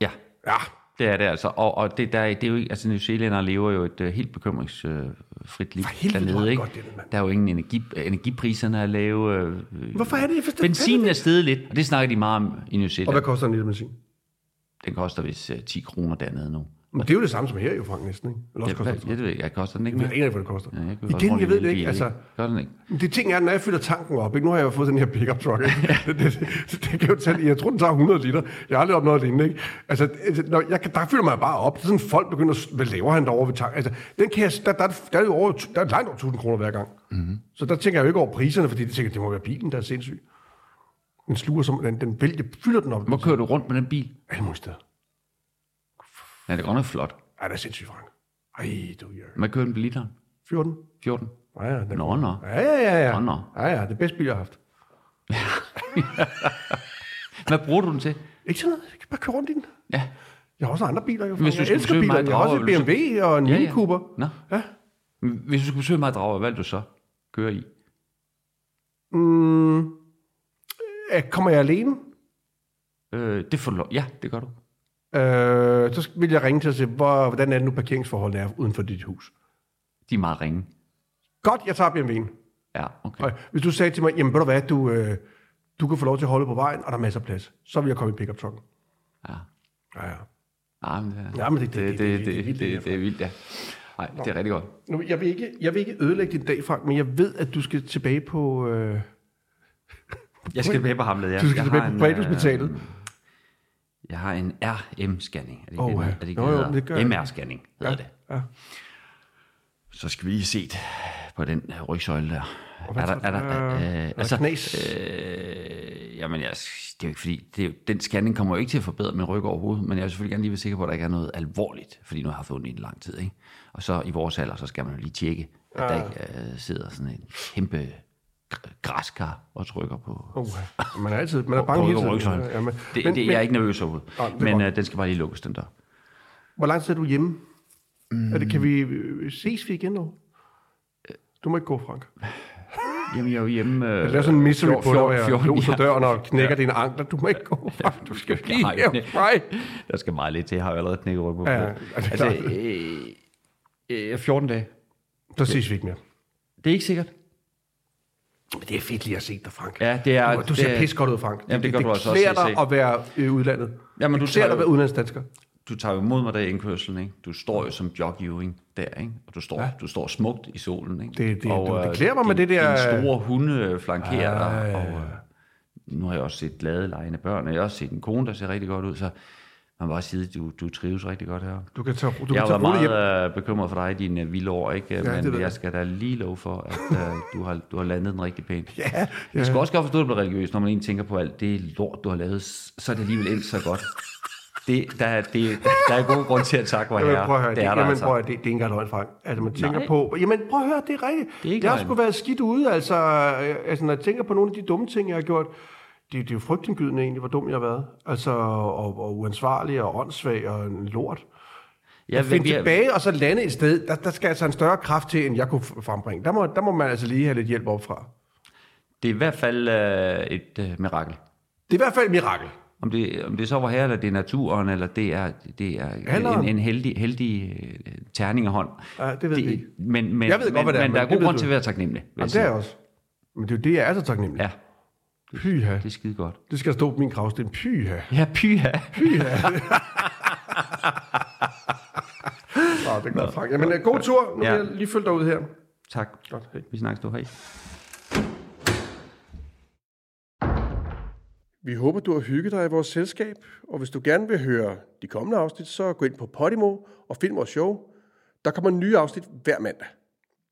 Ja, Ja, det er det altså. Og, og det, der, det er jo altså New Zealandere lever jo et uh, helt bekymringsfrit liv helvede, er dernede. Ikke? godt, det der, er jo ingen energi, energipriserne er lave. Øh, Hvorfor er det? Jeg Benzinen er steget lidt, og det snakker de meget om i New Og Zealand. hvad koster en liter benzin? Den koster vist uh, 10 kroner dernede nu. Men det er jo det samme som her, jo, Frank, næsten, ikke? Eller også Jeg, koster jeg, det jeg ved jeg koster den ikke Jeg mere. aner ikke, hvad det koster. Ja, jeg Igen, rundt jeg ved det ikke. Altså, Gør den ikke? Det ting er, når jeg fylder tanken op, ikke? nu har jeg jo fået den her pickup truck, ikke? (laughs) det, det, det, det, kan jo tage, jeg tror, den tager 100 liter. Jeg har aldrig opnået det lignende, ikke? Altså, altså, når jeg, der fylder man bare op. Det er sådan, folk begynder, at hvad laver han derovre ved tanken? Altså, den kan jeg, der, der, der, er jo over, der er langt over 1000 kroner hver gang. Mm-hmm. Så der tænker jeg jo ikke over priserne, fordi det tænker, det må være bilen, der er sindssyg. Den sluger som, den, den vælger, fylder den op. Hvor kører du rundt med den bil? Alle mulige steder. Ja, det er godt nok flot. Ej, det er sindssygt, Frank. Ej, du er Hvad kører den på literen? 14. 14. Ja, ja, den Nå, nå. Ja, ja, ja. ja. Nå, nå. Ja, ja, det bedste bil, jeg har haft. (laughs) Hvad bruger du den til? Ikke sådan noget. Jeg kan bare køre rundt i den. Ja. Jeg har også andre biler, jo. Hvis du jeg elsker biler. mig Jeg har også du BMW og en Ja, Mini ja. Cooper. Nå. Ja. Hvis du skulle besøge mig i Dragør, hvad vil du så køre i? Mm, øh, kommer jeg alene? Øh, det får lov. Ja, det gør du. Øh, så vil jeg ringe til at se, hvor, hvordan er det nu parkeringsforholdene er uden for dit hus. De er meget ringe. Godt, jeg tager BMW'en. Ja, okay. Og Hvis du sagde til mig, jamen ved du hvad, du, øh, du kan få lov til at holde på vejen, og der er masser af plads, så vil jeg komme i pickup trucken. Ja. Ja, ja. Ja, men det, Ja, men det- det, det- det, det, det- det er det, er vildt, ja. Nej, det er rigtig godt. Nu, jeg, vil ikke, jeg vil ikke ødelægge din dag, Frank, men jeg ved, at du skal tilbage på... Øh, Jeg skal tilbage på Hamlet, ja. du skal Jeg tilbage på privathospitalet. øh, Jeg har en RM-scanning. Er det ikke ja. det, er det, ikke, Jo, jo, det gør. MR-scanning hedder det. ja. Så skal vi lige se på den øh, rygsøjle der. Er der, er der, Øh, øh, er der altså, knas? øh, Jamen, jeg, det er jo ikke fordi, det er, jo- den scanning kommer jo ikke til at forbedre min ryg overhovedet, men jeg vil selvfølgelig gerne lige være sikker på, at der ikke er noget alvorligt, fordi nu har jeg ondt i en lang tid, ikke? Og så i vores alder, så skal man jo lige tjekke, at der ikke øh, sidder sådan en kæmpe græskar og trykker på, Uh, man er altid man er bange hele ryg og tiden. Ja, men, det, men, det, jeg er ikke nervøs overhovedet, Nå, det er men øh, den skal bare lige lukkes, den dør. Hvor lang tid er du hjemme? Mm. Er det, kan vi ses vi igen nu? Du må ikke gå, Frank. Jamen, jeg er jo hjemme... Øh, Jeg laver sådan en misery på dig, hvor jeg 14 låser ja. døren og knækker dine ankler. Du må ikke gå, Frank. Du skal Nej, her, nej. Der skal meget lidt til. Jeg har jo allerede knækket ryg på. Ja, ja, altså, øh, øh, 14 dage. Så ses vi ikke mere. Det er ikke sikkert. Men det er fedt lige at se dig, Frank. Ja, det er... Du, du det ser er- pis godt ud, Frank. Jamen, det gør det, du altså klæder også, dig at være i udlandet. Jamen, du det tager dig at være udlandsdansker. Du tager jo imod mig der i indkørselen, ikke? Du står jo som Jock Ewing der, ikke? Og du står, ja. du står smukt i solen, ikke? Det- det- og, du- det øh, klæder mig med det der- Dine store hunde flankerer dig, ja, og øh, nu har jeg også set glade, lejende børn, og jeg har også set en kone, der ser rigtig godt ud, så må bare sige, du, du trives rigtig godt her. Du kan tage, du kan jeg tage har roligt hjem. meget øh, bekymret for dig i dine øh, vilde år, ikke? det ved men jeg. jeg skal da lige love for, at øh, du, har, du har landet den rigtig pænt. Ja, ja. Jeg skal også godt forstå, at du bliver religiøs, når man egentlig tænker på alt det lort, du har lavet, så er det alligevel endt så godt. Det, der, er- det, der er god grund til at takke, Jamen, herre. prøv at høre, det, det er der jamen, altså. prøv at, høre, det, det er ikke engang løgn, Frank. Altså, man tænker Nej. på... Jamen, prøv at høre, det er rigtigt. Det er ikke jeg har sgu været skidt ude, altså, altså, når jeg tænker på nogle af de dumme ting, jeg har gjort, det, det er jo frygtindgydende egentlig, hvor dum jeg har været. Altså, og, og uansvarlig og åndssvag og en lort. Ja, at finde vi tilbage og så lande et sted, der, der skal altså en større kraft til, end jeg kunne frembringe. Der må, der må man altså lige have lidt hjælp opfra. Det er i hvert fald øh, et øh, mirakel. Det er i hvert fald et mirakel. Om det, om det så var her, eller det er naturen, eller det er, det er en, en heldig, heldig øh, terning af hånd. Ja, det ved vi ikke. Men, men, Jeg ved godt, men, hvad det er, men der er det god grund du. til at være taknemmelig. Jamen, det er jeg også. Men det er jo det, jeg er så taknemmelig. Ja, Pyha. det er skide godt. Det skal stå på min gravsten. Pyha. Ja, pyha. Nå, (laughs) det er godt, Frank. Jamen, øh, god tur. Nu Ja. vil jeg lige følge dig ud her. Tak. Godt, hej. Vi snakkes du. Hej. Vi håber, du har hygget dig i vores selskab, og hvis du gerne vil høre de kommende afsnit, så gå ind på Podimo og find vores show. Der kommer nye afsnit hver mandag.